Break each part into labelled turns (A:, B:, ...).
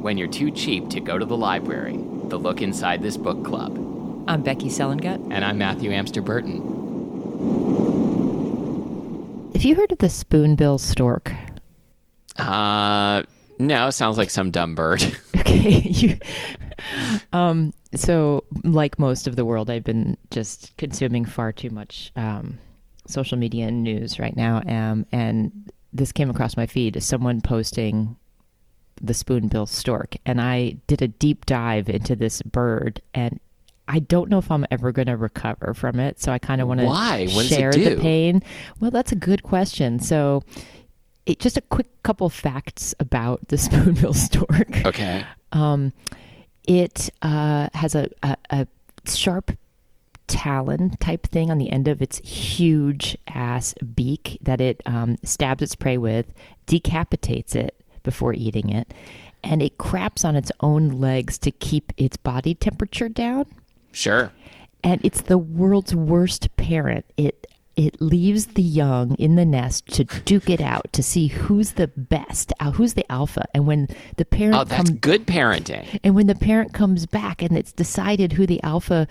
A: when you're too cheap to go to the library. The look inside this book club.
B: I'm Becky Selengut.
A: And I'm Matthew Amster Burton.
B: Have you heard of the spoonbill stork?
A: Uh, no, sounds like some dumb bird.
B: Okay, you. Um, so, like most of the world, I've been just consuming far too much um, social media and news right now, um, and this came across my feed. Someone posting the spoonbill stork, and I did a deep dive into this bird, and I don't know if I'm ever going to recover from it. So I kind of want to
A: What does it
B: share the pain. Well, that's a good question. So, it, just a quick couple facts about the spoonbill stork.
A: Okay.
B: Um, it uh, has a, a, a sharp talon type thing on the end of its huge ass beak that it um, stabs its prey with, decapitates it before eating it, and it craps on its own legs to keep its body temperature down.
A: Sure.
B: And it's the world's worst parent. It it leaves the young in the nest to duke it out to see who's the best, uh, who's the alpha. And when the parent
A: Oh, that's
B: comes
A: good parenting.
B: and when the parent comes back and it's decided who the alpha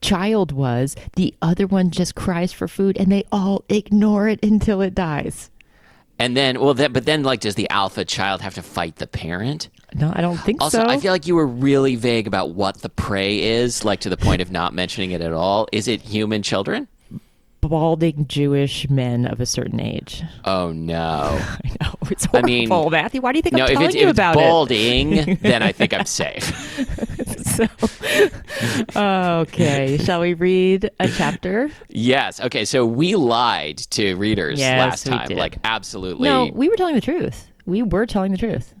B: child was, the other one just cries for food and they all ignore it until it dies.
A: And then, well, then, but then, like, does the alpha child have to fight the parent?
B: No, I don't think
A: Also,
B: so.
A: Also, I feel like you were really vague about what the prey is, like to the point of not mentioning it at all. Is it human children?
B: Balding Jewish men of a certain age.
A: Oh no.
B: I know. It's
A: I mean,
B: Matthew. Why do you think
A: No,
B: I'm
A: if
B: telling
A: it's,
B: you
A: if it's
B: about
A: balding, then I think I'm safe.
B: So, okay. Shall we read a chapter?
A: Yes. Okay. So we lied to readers
B: Yes,
A: last time.
B: did.
A: Like absolutely.
B: No, we were telling the truth. We were telling the truth.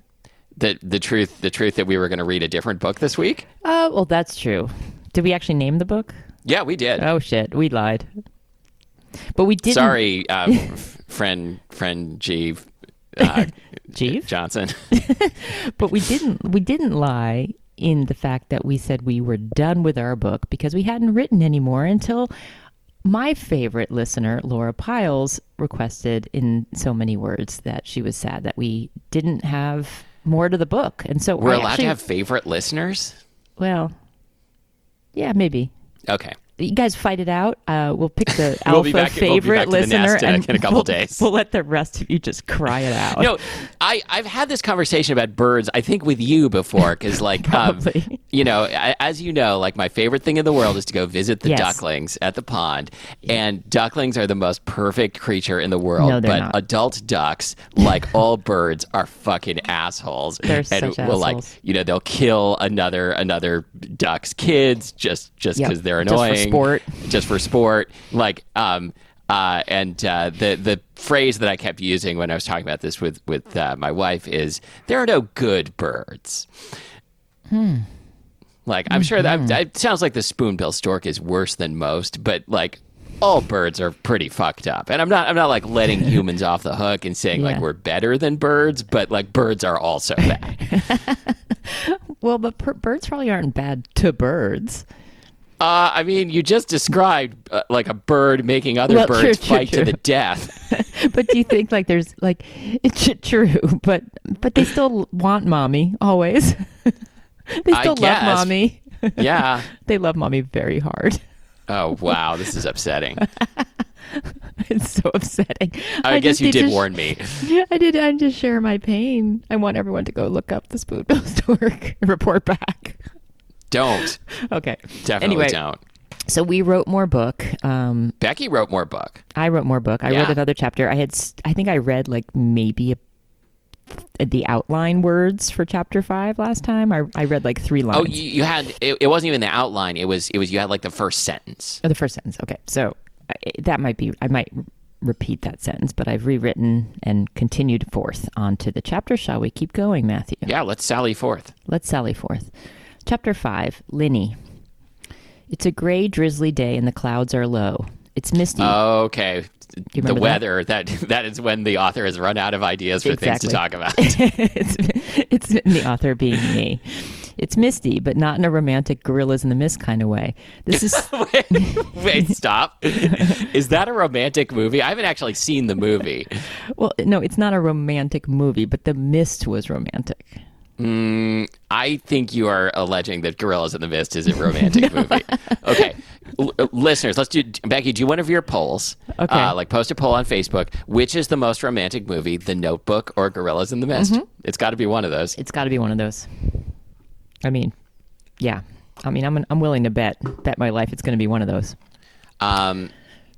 A: the the truth the truth that we were going to read a different book this week.
B: Uh, well, that's true. Did we actually name the book?
A: Yeah, we did.
B: Oh shit, we lied. But we didn't.
A: Sorry, uh, friend friend G. Uh,
B: Jeeve?
A: Johnson.
B: But we didn't we didn't lie in the fact that we said we were done with our book because we hadn't written anymore until my favorite listener, Laura Piles, requested in so many words that she was sad that we didn't have more to the book. And so
A: We're
B: I
A: allowed
B: actually,
A: to have favorite listeners.
B: well, yeah, maybe.
A: Okay.
B: You guys fight it out. Uh, we'll pick the
A: We'll be
B: alpha
A: back- we'll be
B: favorite
A: back to the
B: listener,
A: nest in a-
B: and
A: in a couple
B: we'll,
A: days.
B: We'll let the rest of you just cry it out.
A: No, I I've had this conversation about birds. I think with you before, because like um, you know, I, as you know, like my favorite thing in the world is to go visit the
B: Yes.
A: ducklings at the pond, and ducklings are the most perfect creature in the world.
B: No, they're
A: but
B: not.
A: adult ducks, like all birds, are fucking assholes.
B: They're
A: and
B: such
A: will like you know they'll kill another another duck's kids just just
B: Yep.
A: because they're
B: Just
A: annoying
B: sport.
A: just for sport. Like, um, uh, and uh, the the phrase that I kept using when I was talking about this with with uh, my wife is there are no good birds. Hmm. Like, I'm sure that it sounds like the spoonbill stork is worse than most, but like. All birds are pretty fucked up, and I'm not. I'm not like letting humans off the hook and saying like we're better than birds, but like birds are also bad.
B: Well, but per- birds probably aren't bad to birds.
A: Uh, I mean, you just described uh, like a bird making other
B: Well,
A: birds
B: true,
A: fight
B: true.
A: to the death.
B: but do you think like there's like it's true, but but they still want mommy always. they
A: I
B: still love
A: guess.
B: mommy.
A: yeah.
B: they love mommy very hard.
A: Oh wow, this is upsetting.
B: It's so upsetting.
A: I, guess you did
B: sh-
A: warn me.
B: I did. I just share my pain. I want everyone to go look up the spoonbill stork and report back.
A: Don't.
B: Okay.
A: Definitely
B: Anyway,
A: don't.
B: so we wrote more book. Um,
A: Becky wrote more book.
B: I wrote more book. I
A: Yeah.
B: wrote another chapter. I had, I think I read like maybe a, the outline words for chapter five last time. I, I read like three lines.
A: Oh, you, you had it, it wasn't even the outline. It was it was you had like the first sentence.
B: Oh, the first sentence. Okay, so I, that might be. I might repeat that sentence, but I've rewritten and continued forth onto the chapter. Shall we keep going, Matthew?
A: Yeah, let's sally forth.
B: Let's sally forth. Chapter five. Linny. It's a gray, drizzly day, and the clouds are low. It's misty.
A: Oh,
B: okay.
A: The
B: remember that?
A: weather that? that is when the author has run out of ideas for things to talk about.
B: it's, it's the author being me. It's misty, but not in a romantic gorillas in the mist kind of way. This is
A: wait, wait, stop. Is that a romantic movie? I haven't actually seen the movie.
B: well, no, it's not a romantic movie, but the mist was romantic.
A: I think you are alleging that Gorillas in the Mist is a romantic movie. Okay, L- uh, listeners, let's do Becky. Do one of your polls.
B: Okay.
A: uh, like post a poll on Facebook. Which is the most romantic movie, The Notebook or Gorillas in the Mist?
B: Mm-hmm.
A: It's got to be one of those.
B: It's got to be one of those. I mean, yeah. I mean, I'm I'm willing to bet bet my life it's going to be one of those.
A: Um,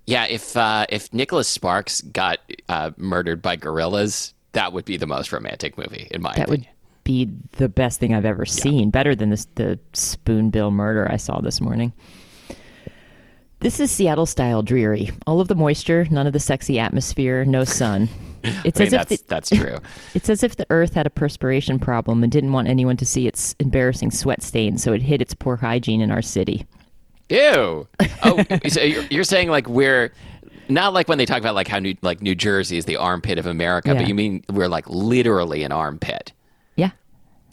A: yeah, if uh, if Nicholas Sparks got uh, murdered by gorillas, that would be the most romantic movie in my
B: That would
A: opinion.
B: Be the best thing I've ever seen. Better than this, the spoonbill murder I saw this morning. This is Seattle style dreary. All of the moisture, none of the sexy atmosphere, no sun. It's
A: I mean,
B: as if
A: that's
B: the,
A: that's true.
B: it's as if the earth had a perspiration problem and didn't want anyone to see its embarrassing sweat stains, so it hid its poor hygiene in our city.
A: Ew. Oh, so you're, you're saying like we're not like when they talk about like how New, like New Jersey is the armpit of America,
B: Yeah.
A: but you mean we're like literally an armpit.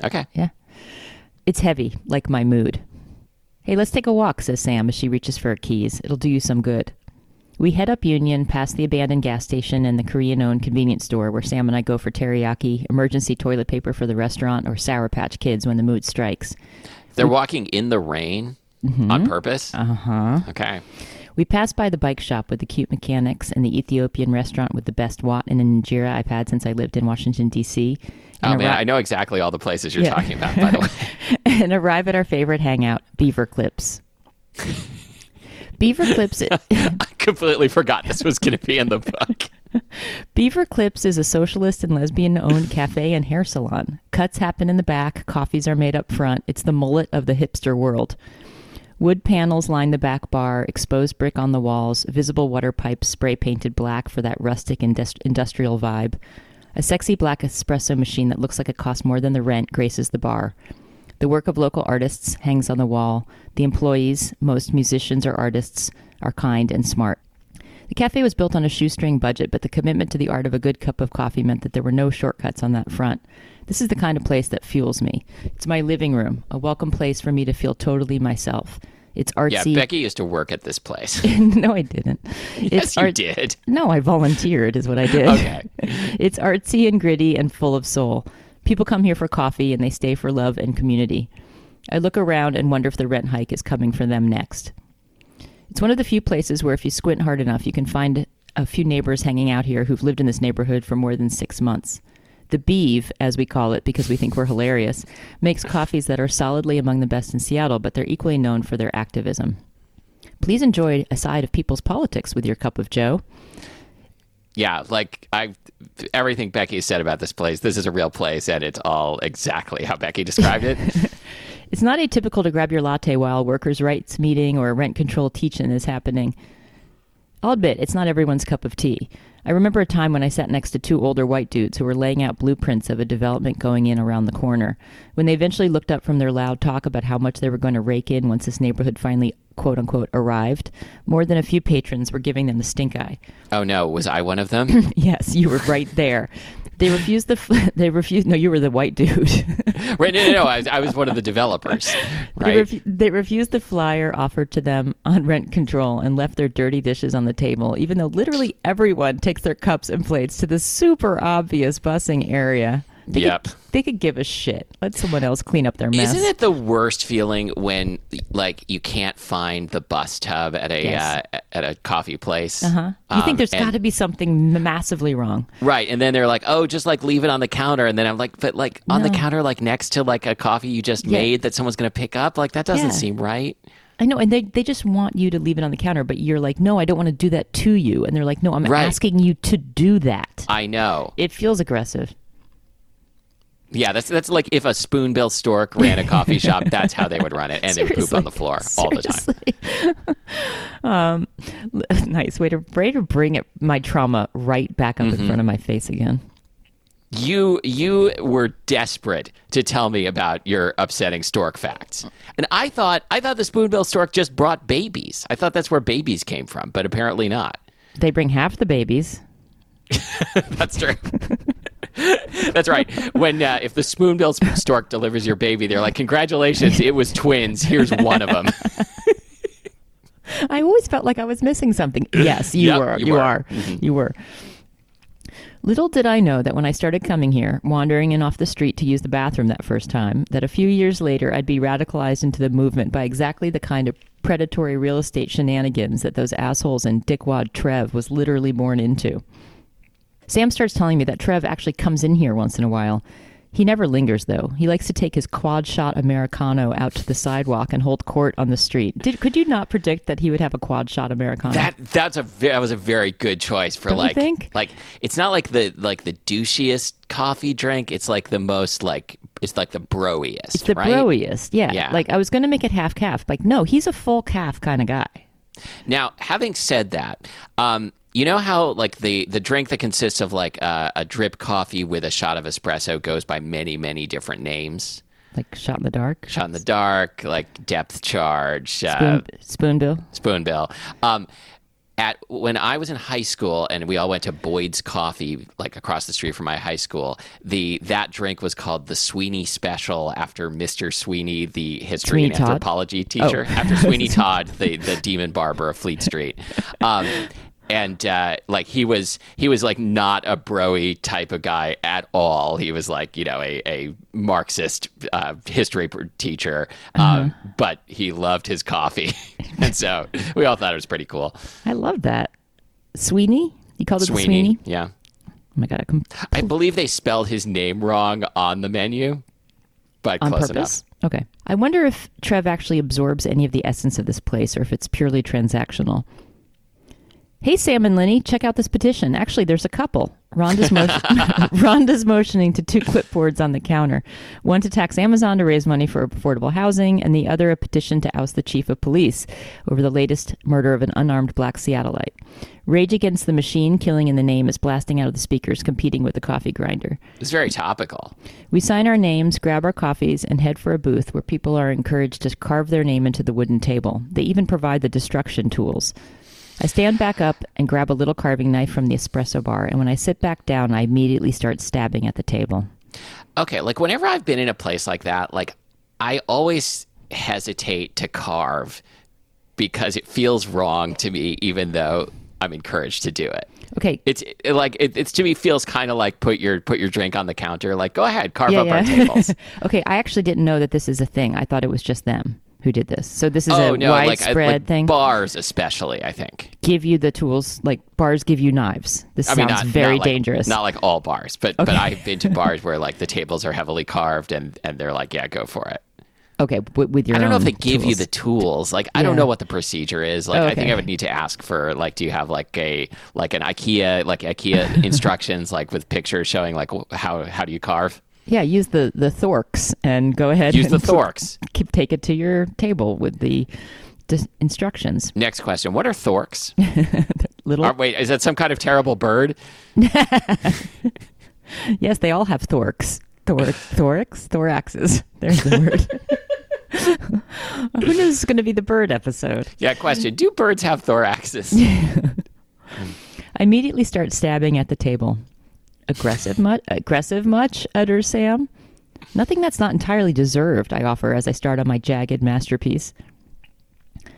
A: Okay.
B: yeah. It's heavy, like my mood. Hey, let's take a walk, says Sam as she reaches for her keys. It'll do you some good. We head up Union, past the abandoned gas station and the Korean owned convenience store where Sam and I go for teriyaki, emergency toilet paper for the restaurant, or Sour Patch Kids when the mood strikes.
A: They're walking in the rain on purpose.
B: Uh huh.
A: Okay.
B: We pass by the bike shop with the cute mechanics and the Ethiopian restaurant with the best Wat and Injera I've had since I lived in Washington, D.C.
A: Oh man,
B: arri-
A: I know exactly all the places you're
B: Yeah.
A: talking about. By the way,
B: and arrive at our favorite hangout, Beaver Clips. Beaver Clips.
A: I completely forgot this was going to be in the book.
B: Beaver Clips is a socialist and lesbian owned cafe and hair salon. Cuts happen in the back, coffees are made up front. It's the mullet of the hipster world. Wood panels line the back bar, exposed brick on the walls, visible water pipes spray painted black for that rustic indus- industrial vibe. A sexy black espresso machine that looks like it costs more than the rent graces the bar. The work of local artists hangs on the wall. The employees, most musicians or artists, are kind and smart. The cafe was built on a shoestring budget, but the commitment to the art of a good cup of coffee meant that there were no shortcuts on that front. This is the kind of place that fuels me. It's my living room, a welcome place for me to feel totally myself. It's artsy. Yeah.
A: Becky used to work at this place.
B: no, I didn't.
A: yes,
B: it's
A: you
B: art-
A: did.
B: No, I volunteered, is what I did.
A: Okay.
B: it's artsy and gritty and full of soul. People come here for coffee and they stay for love and community. I look around and wonder if the rent hike is coming for them next. It's one of the few places where, if you squint hard enough, you can find a few neighbors hanging out here who've lived in this neighborhood for more than six months. The Beeve, as we call it because we think we're hilarious, makes coffees that are solidly among the best in Seattle, but they're equally known for their activism. Please enjoy a side of people's politics with your cup of Joe.
A: Yeah, like I, everything Becky said about this place. This is a real place, and it's all exactly how Becky described it.
B: It's not atypical to grab your latte while a workers' rights meeting or a rent control teach-in is happening. I'll admit, it's not everyone's cup of tea. I remember a time when I sat next to two older white dudes who were laying out blueprints of a development going in around the corner. When they eventually looked up from their loud talk about how much they were going to rake in once this neighborhood finally, quote unquote, arrived, more than a few patrons were giving them the stink eye.
A: oh no, was I one of them?
B: yes, you were right there. They refused the. They refused. No, you were the white dude.
A: right? No, no, no. I was, I was one of the developers.
B: They,
A: Right?
B: refu- they refused the flyer offered to them on rent control and left their dirty dishes on the table, even though literally everyone takes their cups and plates to the super obvious busing area. They
A: Yep.
B: Could, they could give a shit. Let someone else clean up their mess.
A: Isn't it the worst feeling when like you can't find the bus tub at a
B: Yes.
A: uh, at a coffee place?
B: Huh? You think there's got to be something massively wrong?
A: Right, and then they're like, "Oh, just like leave it on the counter," and then I'm like, "But like on the counter, like next to like a coffee you just
B: Yeah.
A: made that someone's gonna pick up, like that doesn't
B: Yeah.
A: seem right."
B: I know, and they they just want you to leave it on the counter, but you're like, no, I don't want to do that to you, and they're like, no, I'm
A: Right.
B: asking you to do that.
A: I know.
B: It feels aggressive.
A: Yeah, that's that's like if a spoonbill stork ran a coffee shop, that's how they would run it, and they would poop on the floor all the time.
B: Seriously. um, nice way to way to bring it my trauma right back up
A: Mm-hmm.
B: in front of my face again.
A: You you were desperate to tell me about your upsetting stork facts, and I thought I thought the spoonbill stork just brought babies. I thought that's where babies came from, but apparently not.
B: They bring half the babies.
A: That's true. That's right. When uh, if the spoonbill stork delivers your baby, they're like, "Congratulations, it was twins. Here's one of them."
B: I always felt like I was missing something. Yes, you
A: Yep,
B: were.
A: you
B: You,
A: were.
B: are. You were. Little did I know that when I started coming here, wandering in off the street to use the bathroom that first time, that a few years later I'd be radicalized into the movement by exactly the kind of predatory real estate shenanigans that those assholes and dickwad Trev was literally born into. Sam starts telling me that Trev actually comes in here once in a while. He never lingers, though. He likes to take his quad shot Americano out to the sidewalk and hold court on the street. Did, could you not predict that he would have a quad shot Americano?
A: That that's a that was a very good choice for
B: Don't
A: like
B: think?
A: like it's not like the like the douchiest coffee drink. It's like the most like it's like the broiest.
B: It's the
A: right?
B: broiest. Yeah.
A: Yeah.
B: Like I was going to make it half calf. Like, no, he's a full calf kind of guy.
A: Now, having said that, um, you know how like the the drink that consists of like uh, a drip coffee with a shot of espresso goes by many many different names.
B: Like shot in the dark.
A: Shot in the dark, like depth charge, uh,
B: Spoon, spoonbill.
A: spoonbill. Um, at when I was in high school and we all went to Boyd's Coffee, like across the street from my high school, the that drink was called the Sweeney Special after Mr. Sweeney, the history
B: Sweeney
A: and
B: Todd?
A: anthropology teacher, after Sweeney Todd, the the demon barber of Fleet Street. Um, and uh, like he was he was like not a broy type of guy at all he was like you know a, a marxist uh, history teacher um, but he loved his coffee and so we all thought it was pretty cool
B: I love that. Sweeney? You called it
A: sweeney
B: Sweeney?
A: yeah
B: Oh my God. I com-
A: i believe they spelled his name wrong on the menu but
B: on
A: close
B: purpose? Okay. I wonder if Trev actually absorbs any of the essence of this place or if it's purely transactional. Hey, Sam and Lenny, check out this petition. Actually, there's a couple. Rhonda's, mo- Rhonda's motioning to two clipboards on the counter one to tax Amazon to raise money for affordable housing, and the other a petition to oust the chief of police over the latest murder of an unarmed black Seattleite. Rage Against the Machine, Killing in the Name, is blasting out of the speakers, competing with the coffee grinder.
A: it's very topical
B: We sign our names, grab our coffees, and head for a booth where people are encouraged to carve their name into the wooden table. They even provide the destruction tools. I stand back up and grab a little carving knife from the espresso bar, and when I sit back down, I immediately start stabbing at the table.
A: okay like whenever i've been in a place like that like i always hesitate to carve because it feels wrong to me even though i'm encouraged to do it
B: Okay,
A: it's it, like it, it's to me feels kind of like put your put your drink on the counter like go ahead carve
B: yeah,
A: up our
B: yeah.
A: tables
B: okay, I actually didn't know that this is a thing. I thought it was just them who did this. So this is
A: oh
B: a
A: no
B: widespread
A: uh, like
B: thing.
A: bars especially i think
B: give you the tools, like bars give you knives. This
A: i
B: sounds
A: mean not
B: very
A: not like-
B: dangerous.
A: not like all bars but but i've been to bars where like the tables are heavily carved and and they're like yeah go for it
B: okay, w- with your
A: I don't know if they give you the tools. Like I don't know what the procedure is. Like I think I would need to ask for like do you have like a like an IKEA like IKEA instructions like with pictures showing like how how do you carve?
B: Yeah, use the the Thorks and go ahead.
A: Use the
B: and
A: Thorks.
B: Keep take it to your table with the dis- instructions.
A: Next question. What are Thorks?
B: Little
A: Are, wait, is that some kind of terrible bird?
B: yes, they all have Thorks. Thor thorax thoraxes. There's the word. Who knows? It's going to be the bird episode.
A: Yeah, question. Do birds have thoraxes?
B: I immediately start stabbing at the table. Aggressive much? Aggressive much? utters Sam. Nothing that's not entirely deserved, I offer as I start on my jagged masterpiece.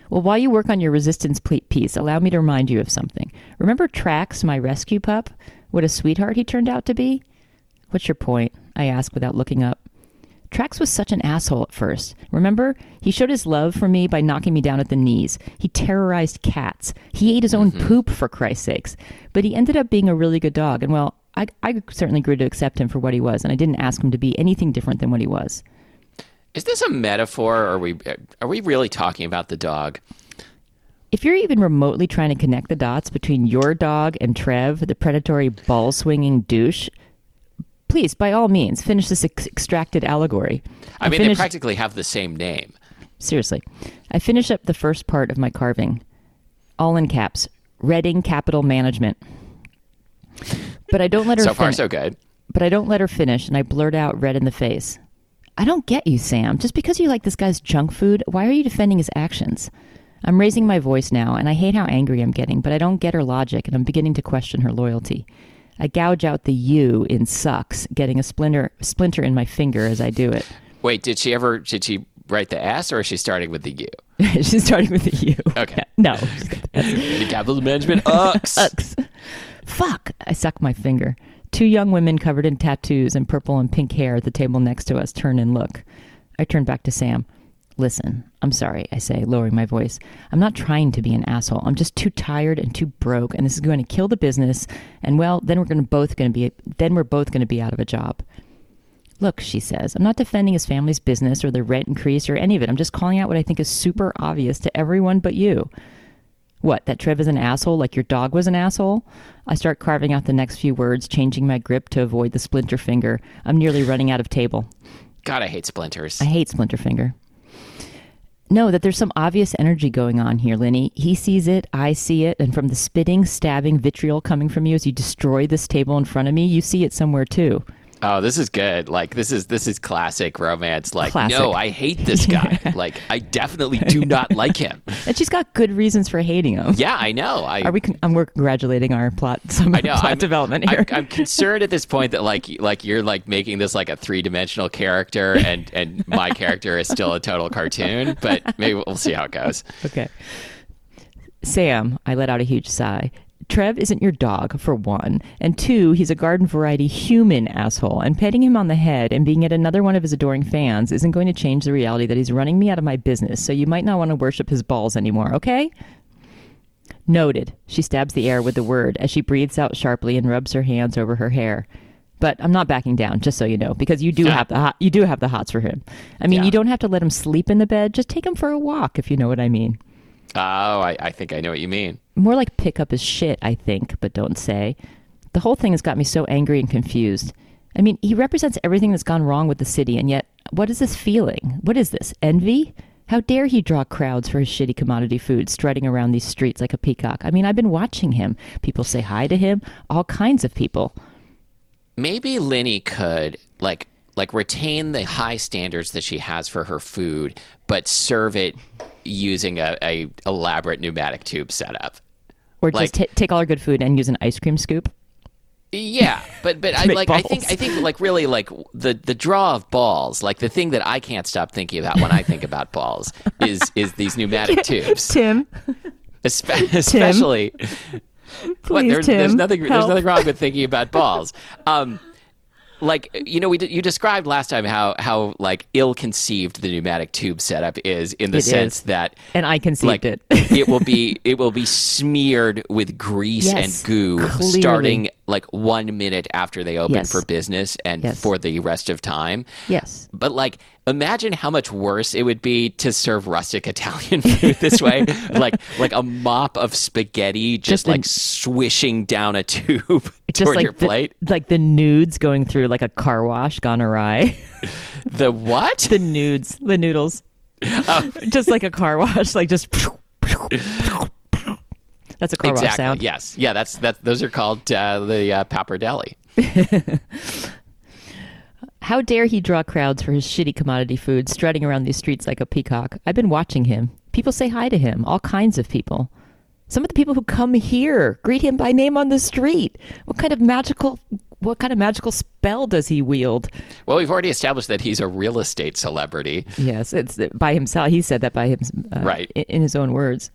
B: Well, while you work on your resistance ple- piece, allow me to remind you of something. Remember Trax, my rescue pup? What a sweetheart he turned out to be? What's your point? I ask without looking up. Trax was such an asshole at first. Remember? He showed his love for me by knocking me down at the knees. He terrorized cats. He ate his own mm-hmm. poop, for Christ's sakes. But he ended up being a really good dog. And well, I, I certainly grew to accept him for what he was, and I didn't ask him to be anything different than what he was.
A: Is this a metaphor or are we are we really talking about the dog?
B: If you're even remotely trying to connect the dots between your dog and Trev, the predatory ball swinging douche, please, by all means, finish this ex- extracted allegory.
A: I mean,
B: finish-
A: they practically have the same name.
B: Seriously. I finish up the first part of my carving, all in caps Reading Capital Management. But I don't let her
A: So far,
B: finish.
A: so good.
B: but I don't let her finish, and I blurt out red in the face. I don't get you, Sam. Just because you like this guy's junk food, why are you defending his actions? I'm raising my voice now, and I hate how angry I'm getting, but I don't get her logic, and I'm beginning to question her loyalty. I gouge out the U in sucks, getting a splinter splinter in my finger as I do it.
A: Wait, did she ever did she write the S or is she starting with the U?
B: She's starting with the U.
A: Okay.
B: No.
A: The capital management Ux.
B: Ux. Fuck. I suck my finger. Two young women covered in tattoos and purple and pink hair at the table next to us turn and look. I turn back to Sam. Listen, I'm sorry, I say, lowering my voice. I'm not trying to be an asshole. I'm just too tired and too broke, and this is going to kill the business. And well, then we're going to both going to be then we're both going to be out of a job. Look, she says, I'm not defending his family's business or the rent increase or any of it. I'm just calling out what I think is super obvious to everyone but you. What, that Trev is an asshole like your dog was an asshole? I start carving out the next few words, changing my grip to avoid the splinter finger. I'm nearly running out of table.
A: God, I hate splinters.
B: I hate splinter finger. No, that there's some obvious energy going on here, Lenny. He sees it, I see it, and from the spitting, stabbing vitriol coming from you as you destroy this table in front of me, you see it somewhere too.
A: Oh, this is good. Like this is this is classic romance. Like,
B: Classic.
A: no, I hate this guy. like, I definitely do not like him.
B: And she's got good reasons for hating him.
A: Yeah, I know. I
B: Are we? Con- um, we're congratulating our plot. Some
A: I know.
B: plot
A: I'm,
B: development here.
A: I'm, I'm concerned at this point that like like you're like making this like a three dimensional character, and and my character is still a total cartoon. But maybe we'll see how it goes.
B: okay. Sam, I let out a huge sigh. Trev isn't your dog, for one. And two, he's a garden variety human asshole. And petting him on the head and being at another one of his adoring fans isn't going to change the reality that he's running me out of my business. So you might not want to worship his balls anymore, okay? Noted. She stabs the air with the word as she breathes out sharply and rubs her hands over her hair. But I'm not backing down, just so you know, because you do
A: Yeah.
B: have the hot, you do have the hots for him. I mean,
A: Yeah.
B: you don't have to let him sleep in the bed. Just take him for a walk, if you know what I mean.
A: Oh, I, I think I know what you mean.
B: More like pick up his shit, I think, but don't say. The whole thing has got me so angry and confused. I mean, he represents everything that's gone wrong with the city, and yet, what is this feeling? What is this? Envy? How dare he draw crowds for his shitty commodity food, strutting around these streets like a peacock? I mean, I've been watching him. People say hi to him, all kinds of people.
A: maybe Linny could like like retain the high standards that she has for her food, but serve it using a, a elaborate pneumatic tube setup.
B: Or
A: Like-
B: just take all our good food and use an ice cream scoop.
A: Yeah, but but I like I think. I think like really like the the draw of balls, like the thing that I can't stop thinking about when I think about balls is is these pneumatic tubes,
B: Tim,
A: Espe- especially. what,
B: Please,
A: there's,
B: Tim,
A: there's nothing there's
B: help.
A: nothing wrong with thinking about balls. Um, like you know, we d- you described last time how how like ill conceived the pneumatic tube setup is in the
B: It
A: sense
B: is.
A: that
B: and I conceived
A: like
B: it.
A: it will be it will be smeared with grease
B: Yes,
A: and goo
B: clearly.
A: starting like one minute after they open
B: Yes.
A: for business and
B: Yes.
A: for the rest of time.
B: yes.
A: But like, imagine how much worse it would be to serve rustic Italian food this way, like like a mop of spaghetti just,
B: Just
A: like swishing down a tube
B: Just
A: toward
B: like
A: your
B: the,
A: plate.
B: like the nudes going through like a car wash gone awry.
A: The what?
B: the nudes, the noodles.
A: Oh.
B: just like a car wash, like just. That's a car wash sound.
A: Yes. Yeah. That's that. Those are called uh, the uh, pappardelle.
B: How dare he draw crowds for his shitty commodity food, strutting around these streets like a peacock? I've been watching him. People say hi to him, all kinds of people. Some of the people who come here greet him by name on the street. What kind of magical what kind of magical spell does he wield?
A: Well, we've already established that he's a real estate celebrity.
B: Yes, it's by himself. He said that by him, uh,
A: Right.
B: in, in his own words.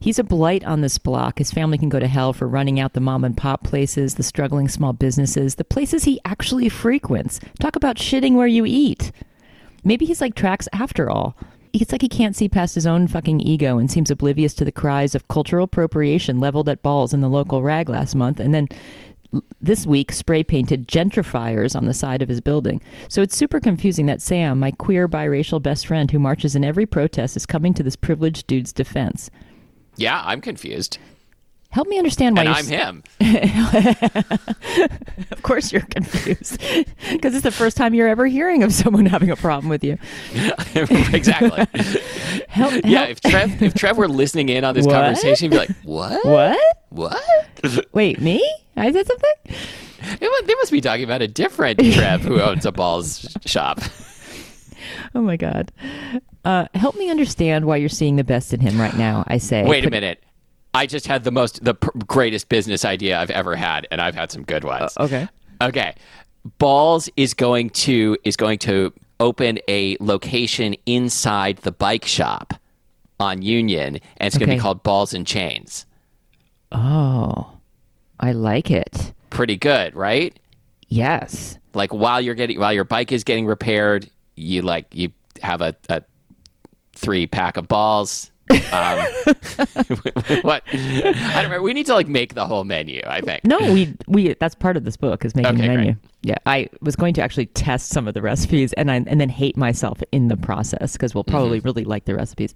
B: He's a blight on this block. His family can go to hell for running out the mom and pop places, the struggling small businesses, the places he actually frequents. Talk about shitting where you eat. Maybe he's like Trax after all. It's like he can't see past his own fucking ego and seems oblivious to the cries of cultural appropriation leveled at balls in the local rag last month, and then this week spray painted gentrifiers on the side of his building. So it's super confusing that Sam, my queer biracial best friend who marches in every protest, is coming to this privileged dude's defense.
A: Yeah, I'm confused,
B: Help me understand why
A: and I'm him.
B: Of course you're confused. Because it's the first time you're ever hearing of someone having a problem with you.
A: exactly.
B: Help,
A: Yeah,
B: help-
A: if Trev if Trev were listening in on this
B: What?
A: conversation, he'd be like, "What?
B: What?
A: What?"
B: Wait, me? I said something?
A: It they must be talking about a different Trev who owns a balls shop.
B: Oh my god. Uh, help me understand why you're seeing the best in him right now. I say.
A: Wait a minute. I just had the most the pr- greatest business idea I've ever had, and I've had some good ones.
B: Uh, okay.
A: Okay. Balls is going to is going to open a location inside the bike shop on Union, and it's going to
B: Okay.
A: be called Balls and Chains.
B: Oh, I like it.
A: pretty good, right?
B: Yes.
A: Like while you're getting while your bike is getting repaired, you like you have a, a three pack of balls. Um, what? I don't remember. We need to like make the whole menu. I think.
B: No, we we that's part of this book is making
A: Okay,
B: the menu.
A: great.
B: Yeah, I was going to actually test some of the recipes and I, and then hate myself in the process because we'll probably
A: Mm-hmm.
B: really like the recipes.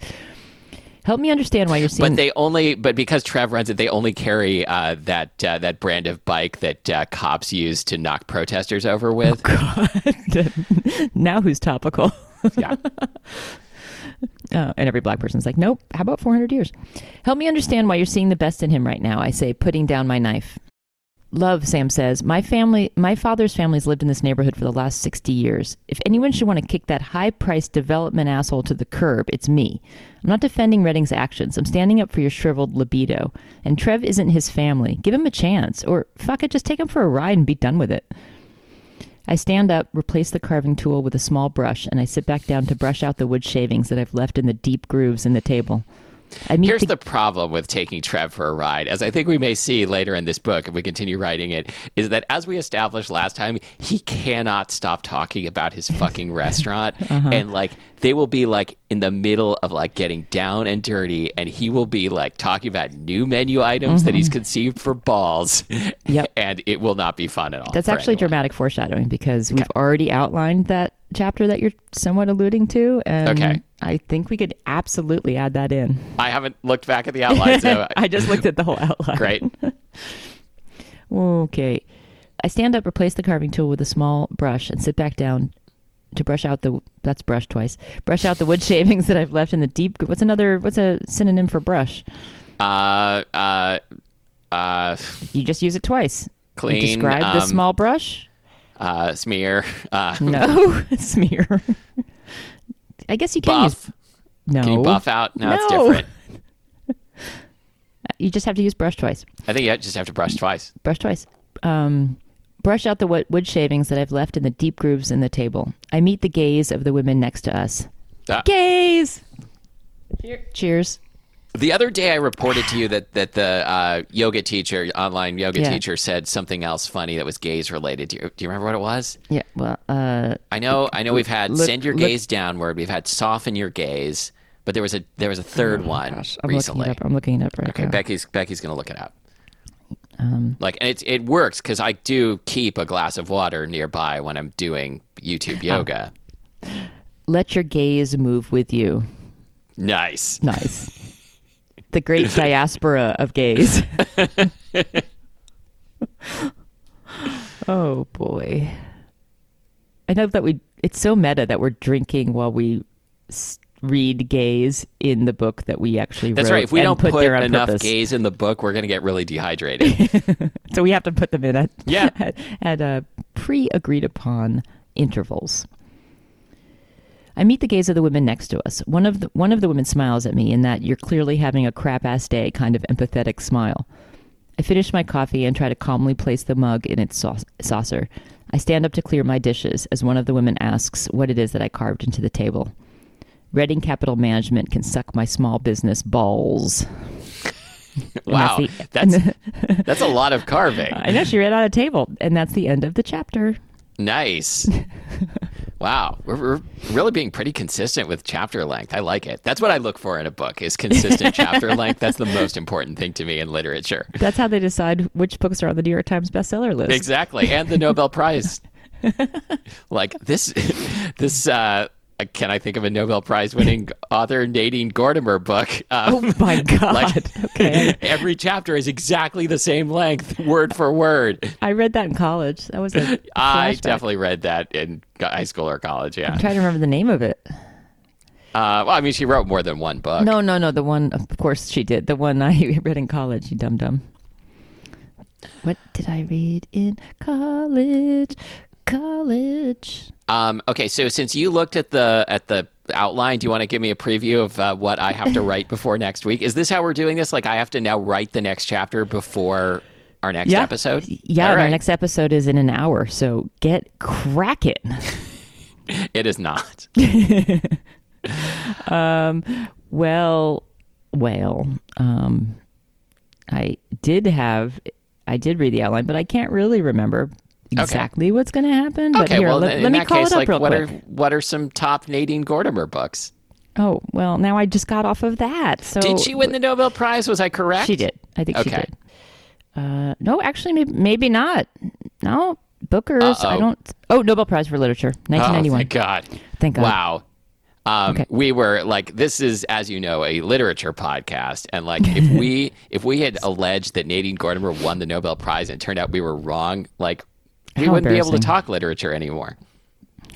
B: Help me understand why you're seeing.
A: But they only, but because Trev runs it, they only carry uh, that uh, that brand of bike that uh, cops use to knock protesters over with.
B: now who's topical?
A: yeah,
B: Uh, and every black person's like, nope. How about 400 years? Help me understand why you're seeing the best in him right now. I say, putting down my knife. Love, Sam says. My family, my father's family's lived in this neighborhood for the last 60 years. If anyone should want to kick that high priced development asshole to the curb, it's me. I'm not defending Redding's actions. I'm standing up for your shriveled libido. And Trev isn't his family. Give him a chance. Or fuck it, just take him for a ride and be done with it. I stand up, replace the carving tool with a small brush, and I sit back down to brush out the wood shavings that I've left in the deep grooves in the table.
A: Here's
B: the,
A: the problem with taking Trev for a ride, as I think we may see later in this book if we continue writing it, is that as we established last time, he cannot stop talking about his fucking restaurant,
B: Uh-huh.
A: and like they will be like in the middle of like getting down and dirty, and he will be like talking about new menu items that he's conceived for balls,
B: Mm-hmm. Yep.
A: and it will not be fun at all.
B: that's actually
A: anyone.
B: dramatic foreshadowing because we've already outlined that chapter that you're somewhat alluding to, and
A: Okay.
B: I think we could absolutely add that in.
A: I haven't looked back at the outline, so
B: I just looked at the whole outline.
A: great.
B: Okay. I stand up, replace the carving tool with a small brush, and sit back down to brush out the that's brush twice. Brush out the wood shavings that I've left in the deep. What's another? What's a synonym for brush?
A: Uh, uh, uh,
B: You just use it twice.
A: Clean,
B: You describe the
A: um,
B: small brush.
A: uh, smear, uh,
B: No, smear. I guess you can
A: buff.
B: use. No,
A: Can you buff out? No, it's different.
B: You just have to use brush twice.
A: I think you just have to brush twice.
B: Brush twice. Um, brush out the wood, wood shavings that I've left in the deep grooves in the table. I meet the gaze of the women next to us.
A: Uh,
B: Gaze. Cheers.
A: The other day, I reported to you that that the uh, yoga teacher, online yoga
B: Yeah.
A: teacher, said something else funny that was gaze related. Do you, do you remember what it was?
B: Yeah. Well, uh,
A: I know, I know. We've had
B: Look-
A: send your
B: look-
A: gaze downward. We've had soften your gaze, but there was a there was a third one
B: Oh gosh, I'm
A: recently.
B: looking. I'm looking it up right
A: Okay,
B: now.
A: Becky's Becky's gonna look it up.
B: Um,
A: Like, and it it works because I do keep a glass of water nearby when I'm doing YouTube yoga.
B: Let your gaze move with you.
A: Nice.
B: Nice. The great diaspora of gays. oh boy. I know that we it's so meta that we're drinking while we read gays in the book that we actually
A: read.
B: That's
A: right. If we don't put,
B: on
A: enough
B: purpose.
A: gaze in the book, we're gonna get really dehydrated.
B: So we have to put them in at
A: Yeah.
B: at, at uh, pre agreed upon intervals. I meet the gaze of the women next to us. One of the one of the women smiles at me in that you're clearly having a crap ass day kind of empathetic smile. I finish my coffee and try to calmly place the mug in its sauce- saucer. I stand up to clear my dishes as one of the women asks what it is that I carved into the table. Reading Capital Management can suck my small business balls.
A: wow,
B: that's the-
A: that's that's a lot of carving.
B: I know she read on a table, and that's the end of the chapter.
A: Nice. wow, we're, we're really being pretty consistent with chapter length. I like it. That's what I look for in a book: is consistent chapter length. That's the most important thing to me in literature.
B: That's how they decide which books are on the New York Times bestseller list.
A: Exactly, and the Nobel Prize. like this, this. uh can I think of a Nobel Prize winning author Nadine Gordimer book? Um,
B: Oh my god!
A: like
B: okay,
A: every chapter is exactly the same length, word for word.
B: I read that in college. That was a
A: I definitely read that in high school or college. Yeah.
B: I'm trying to remember the name of it.
A: Uh, well, I mean, she wrote more than one book.
B: No, no, no. The one, of course, she did. The one I read in college. You dum dum. What did I read in college? College.
A: Um, okay, so since you looked at the at the outline, do you want to give me a preview of uh, what I have to write before next week? Is this how we're doing this? Like, I have to now write the next chapter before our next
B: Yeah.
A: episode?
B: Yeah, and our next episode is in an hour, so get cracking.
A: It is not.
B: Well, well, um, I did have I did read the outline, but I can't really remember exactly what's going to happen. But
A: Okay,
B: here,
A: well,
B: let,
A: in
B: let me
A: that
B: call
A: case,
B: it up
A: like,
B: real
A: what
B: quick.
A: are what are some top Nadine Gordimer books?
B: Oh well, now I just got off of that. So
A: Did she win the Nobel Prize? Was I correct?
B: She did. I think she
A: Okay.
B: did. Uh, no, actually, maybe, maybe not. No, Booker's. I
A: Uh-oh.
B: don't. Oh, Nobel Prize for Literature,
A: Oh
B: 1991.
A: my God!
B: Thank God.
A: Wow. Um,
B: Okay.
A: We were like, this is, as you know, a literature podcast, and like, if we if we had alleged that Nadine Gordimer won the Nobel Prize and it turned out we were wrong, like, we wouldn't be able to talk literature anymore.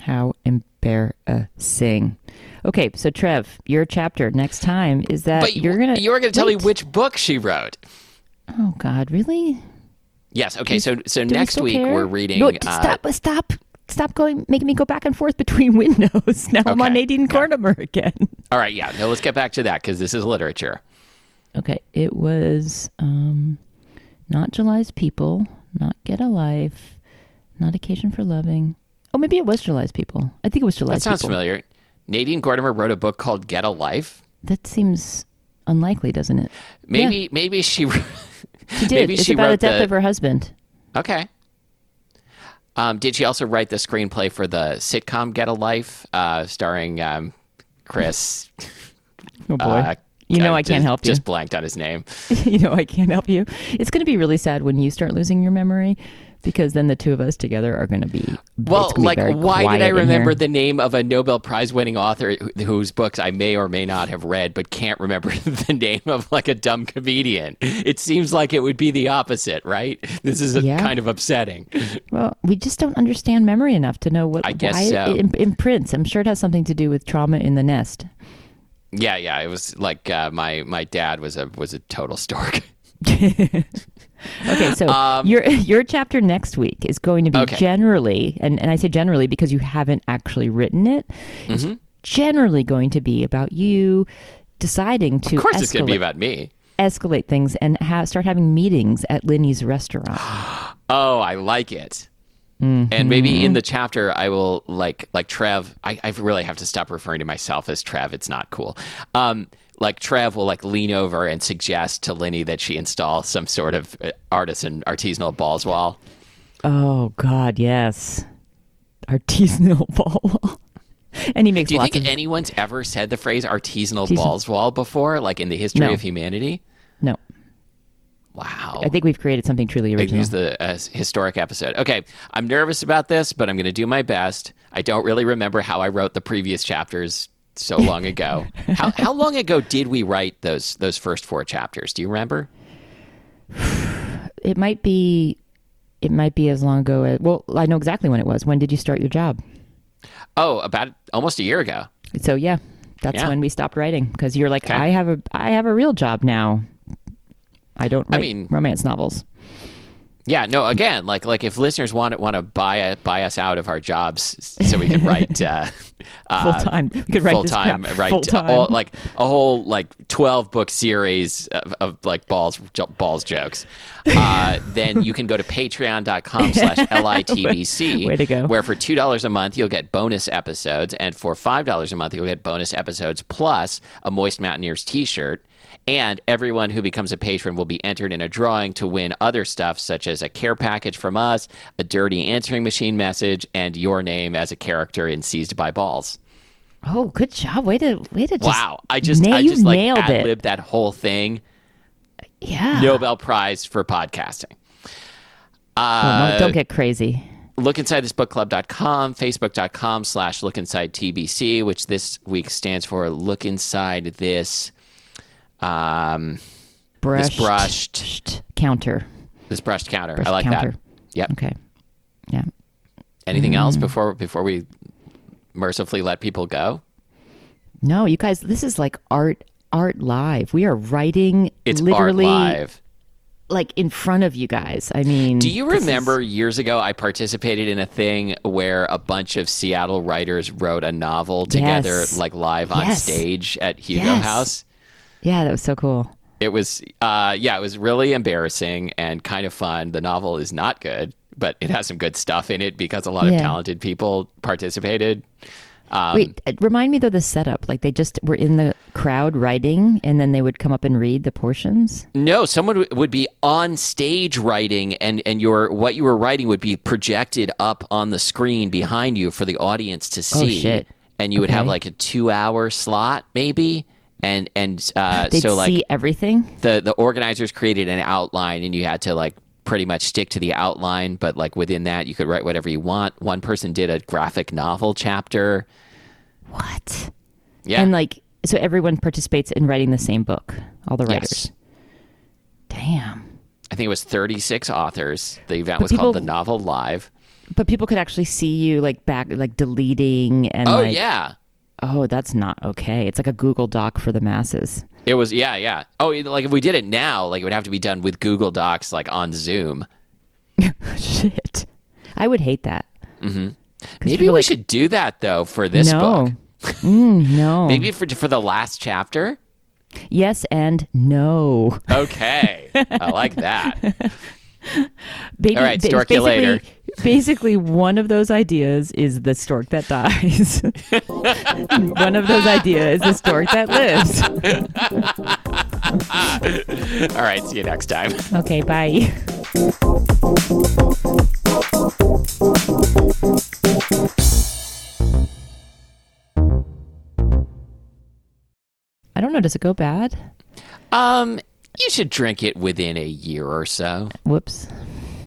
B: How embarrassing. Okay, so Trev, your chapter next time is that
A: But
B: you're gonna.
A: you were going to tell me which book she wrote.
B: Oh God, really?
A: Yes. Okay. So so
B: Do
A: next
B: still
A: week
B: care?
A: we're reading.
B: No,
A: uh,
B: stop! Stop! Stop going, making me go back and forth between windows. Now I'm on Nadine
A: okay.
B: Gordimer again.
A: all right. Yeah. No. Let's get back to that because this is literature.
B: Okay, it was um, not July's people, not Get a Life, not Occasion for Loving. Oh, maybe it was July's people. I think it was July's
A: That sounds
B: people.
A: familiar. Nadine Gordimer wrote a book called Get a Life.
B: That seems unlikely, doesn't it?
A: Maybe maybe she.
B: She did.
A: Maybe
B: it's
A: she
B: about the death
A: the-
B: of her husband.
A: Okay. Um, did she also write the screenplay for the sitcom Get a Life, uh, starring um, Chris?
B: Oh boy.
A: uh,
B: you know I
A: just-
B: can't help you.
A: Just blanked on his name.
B: you know I can't help you. It's going to be really sad when you start losing your memory because then the two of us together are going to be
A: Well,
B: be
A: like, why did I remember the name of a Nobel Prize winning author wh- whose books I may or may not have read, but can't remember the name of like a dumb comedian? It seems like it would be the opposite, right? This is a,
B: Yeah.
A: kind of upsetting.
B: Well, we just don't understand memory enough to know what
A: I guess so.
B: it imprints. I'm sure it has something to do with trauma in the nest.
A: Yeah, yeah. It was like uh, my my dad was a was a total stork.
B: Okay, so
A: Um,
B: your your chapter next week is going to be
A: Okay.
B: generally, and, and I say generally because you haven't actually written it.
A: Mm-hmm.
B: generally going to be about you deciding to
A: Of course, it's going to be
B: escalate,
A: about me.
B: escalate things and ha- start having meetings at Linny's restaurant.
A: Oh, I like it.
B: Mm-hmm.
A: And maybe in the chapter, I will like like Trev. I, I really have to stop referring to myself as Trev. It's not cool. Um, like Trev will like lean over and suggest to Lenny that she install some sort of uh, artisan artisanal balls wall.
B: oh God, yes, artisanal ball. and he makes
A: Do you think
B: of
A: anyone's ever said the phrase artisanal
B: Artisan-
A: balls wall before, like in the history
B: No.
A: of humanity?
B: no.
A: Wow.
B: I think we've created something truly original.
A: was the uh, historic episode. Okay, I'm nervous about this, but I'm going to do my best. I don't really remember how I wrote the previous chapters so long ago. how, how long ago did we write those those first four chapters? Do you remember?
B: It might be. It might be as long ago as. Well, I know exactly when it was. When did you start your job?
A: Oh, about almost a year ago.
B: So yeah, that's
A: Yeah.
B: when we stopped writing because you're like,
A: Okay.
B: I have a, I have a real job now. I don't
A: I mean-
B: romance novels.
A: Yeah, no. Again, like like if listeners want want to buy buy us out of our jobs so we can write uh,
B: Full time. We could write
A: full time
B: crap
A: right?
B: full time.
A: all- like a whole like twelve book series of, of like balls balls jokes. Uh, then you can go to patreon.com slash litbc.
B: Way to go.
A: Where for two dollars a month you'll get bonus episodes, and for five dollars a month you'll get bonus episodes plus a Moist Mountaineers T-shirt. And everyone who becomes a patron will be entered in a drawing to win other stuff, such as a care package from us, a dirty answering machine message, and your name as a character in Seized by Balls.
B: oh, good job. Way to, way to. Just
A: Wow, I just
B: na-
A: I just like
B: nailed
A: ad
B: it.
A: that whole thing.
B: Yeah.
A: Nobel Prize for podcasting. Uh,
B: no, don't get crazy.
A: lookinsidethisbookclub.com, facebook.com slash lookinsidetbc, which this week stands for Look Inside This um
B: Brushed,
A: brushed-
B: counter.
A: this brushed counter.
B: Brushed
A: I like
B: counter.
A: that. Yep.
B: Okay. Yeah.
A: Anything else
B: Mm.
A: before before we mercifully let people go?
B: No, you guys, this is like art, art live. We are writing
A: It's
B: literally
A: art live.
B: like in front of you guys. I mean,
A: Do you
B: this is-
A: remember years ago I participated in a thing where a bunch of Seattle writers wrote a novel together
B: Yes.
A: like live on
B: Yes.
A: stage at Hugo
B: Yes.
A: House?
B: Yeah, that was so cool.
A: It was uh yeah, it was really embarrassing and kind of fun. The novel is not good, but it has some good stuff in it because a lot of talented people participated. Um,
B: Wait, uh, remind me though the setup. Like they just were in the crowd writing, and then they would come up and read the portions.
A: No, someone w- would be on stage writing, and and your what you were writing would be projected up on the screen behind you for the audience to see.
B: Oh, shit.
A: And you would have like a two-hour slot, maybe, and and uh, so like
B: see everything.
A: the the organizers created an outline, and you had to like pretty much stick to the outline, but like within that, you could write whatever you want. One person did a graphic novel chapter.
B: What?
A: Yeah,
B: And like, so everyone participates in writing the same book. All the
A: Yes.
B: writers. Damn.
A: I think it was 36 authors. The event
B: But
A: was called the Novel Live.
B: But people could actually see you like back, like deleting and
A: Oh
B: like,
A: yeah.
B: Oh, that's not okay. It's like a Google Doc for the masses.
A: It was yeah, yeah. Oh, like if we did it now, like it would have to be done with Google Docs, like on Zoom.
B: Shit. I would hate that.
A: Mm-hmm.
B: Maybe
A: we
B: like-
A: should do that though for this
B: no.
A: book.
B: Mm, no.
A: Maybe for for the last chapter.
B: Yes and no.
A: Okay, I like that.
B: Baby,
A: All right, stork you later.
B: Basically, one of those ideas is the stork that dies. one of those ideas is the stork that lives.
A: All right, see you next time.
B: Okay, bye. I don't know. Does it go bad?
A: Um, you should drink it within a year or so.
B: Whoops.